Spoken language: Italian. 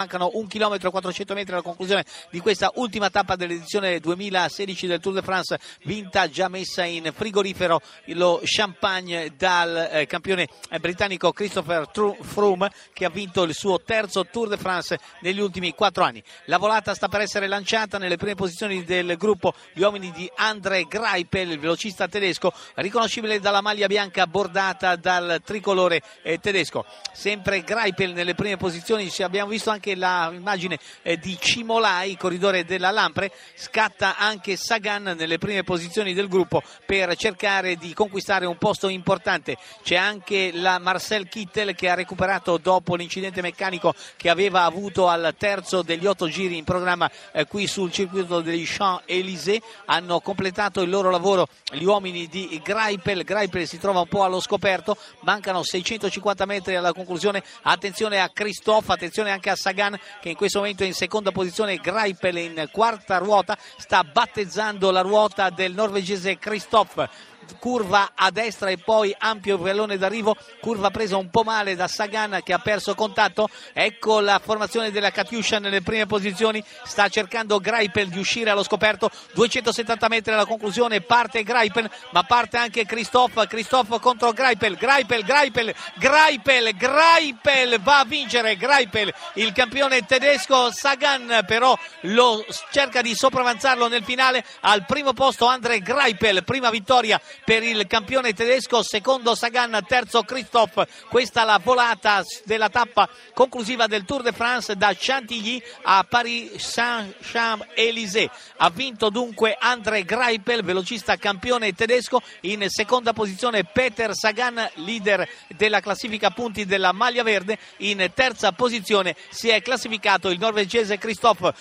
Mancano un chilometro e 400 metri alla conclusione di questa ultima tappa dell'edizione 2016 del Tour de France, vinta già messa in frigorifero lo champagne dal eh, campione britannico Christopher Froome che ha vinto il suo terzo Tour de France negli ultimi quattro anni. La volata sta per essere lanciata nelle prime posizioni del gruppo gli uomini di Andre Greipel, il velocista tedesco, riconoscibile dalla maglia bianca bordata dal tricolore eh, tedesco. Sempre Greipel nelle prime posizioni, abbiamo visto anche anche l'immagine eh, di Cimolai, corridore della Lampre, scatta anche Sagan nelle prime posizioni del gruppo per cercare di conquistare un posto importante. C'è anche la Marcel Kittel che ha recuperato dopo l'incidente meccanico che aveva avuto al terzo degli otto giri in programma eh, qui sul circuito degli Champs-Élysées. Hanno completato il loro lavoro gli uomini di Greipel. Greipel si trova un po' allo scoperto, mancano 650 metri alla conclusione. Attenzione a Christophe, attenzione anche a Sagan Sagan che in questo momento è in seconda posizione, Greipel in quarta ruota, sta battezzando la ruota del norvegese Christophe curva a destra e poi ampio vellone d'arrivo, curva presa un po' male da Sagan che ha perso contatto, ecco la formazione della Katiuscia nelle prime posizioni, sta cercando Greipel di uscire allo scoperto, 270 metri alla conclusione, parte Greipel ma parte anche Christoph, Christoph contro Greipel, Greipel, Greipel, Greipel, Greipel va a vincere Greipel, il campione tedesco, Sagan però lo cerca di sopravanzarlo nel finale, al primo posto Andre Greipel, prima vittoria per il campione tedesco, secondo Sagan, terzo Christophe. Questa la volata della tappa conclusiva del Tour de France da Chantilly a Paris Saint-Champs-Élysées. Ha vinto dunque André Greipel, velocista campione tedesco, in seconda posizione Peter Sagan, leader della classifica punti della maglia verde, in terza posizione si è classificato il norvegese Christophe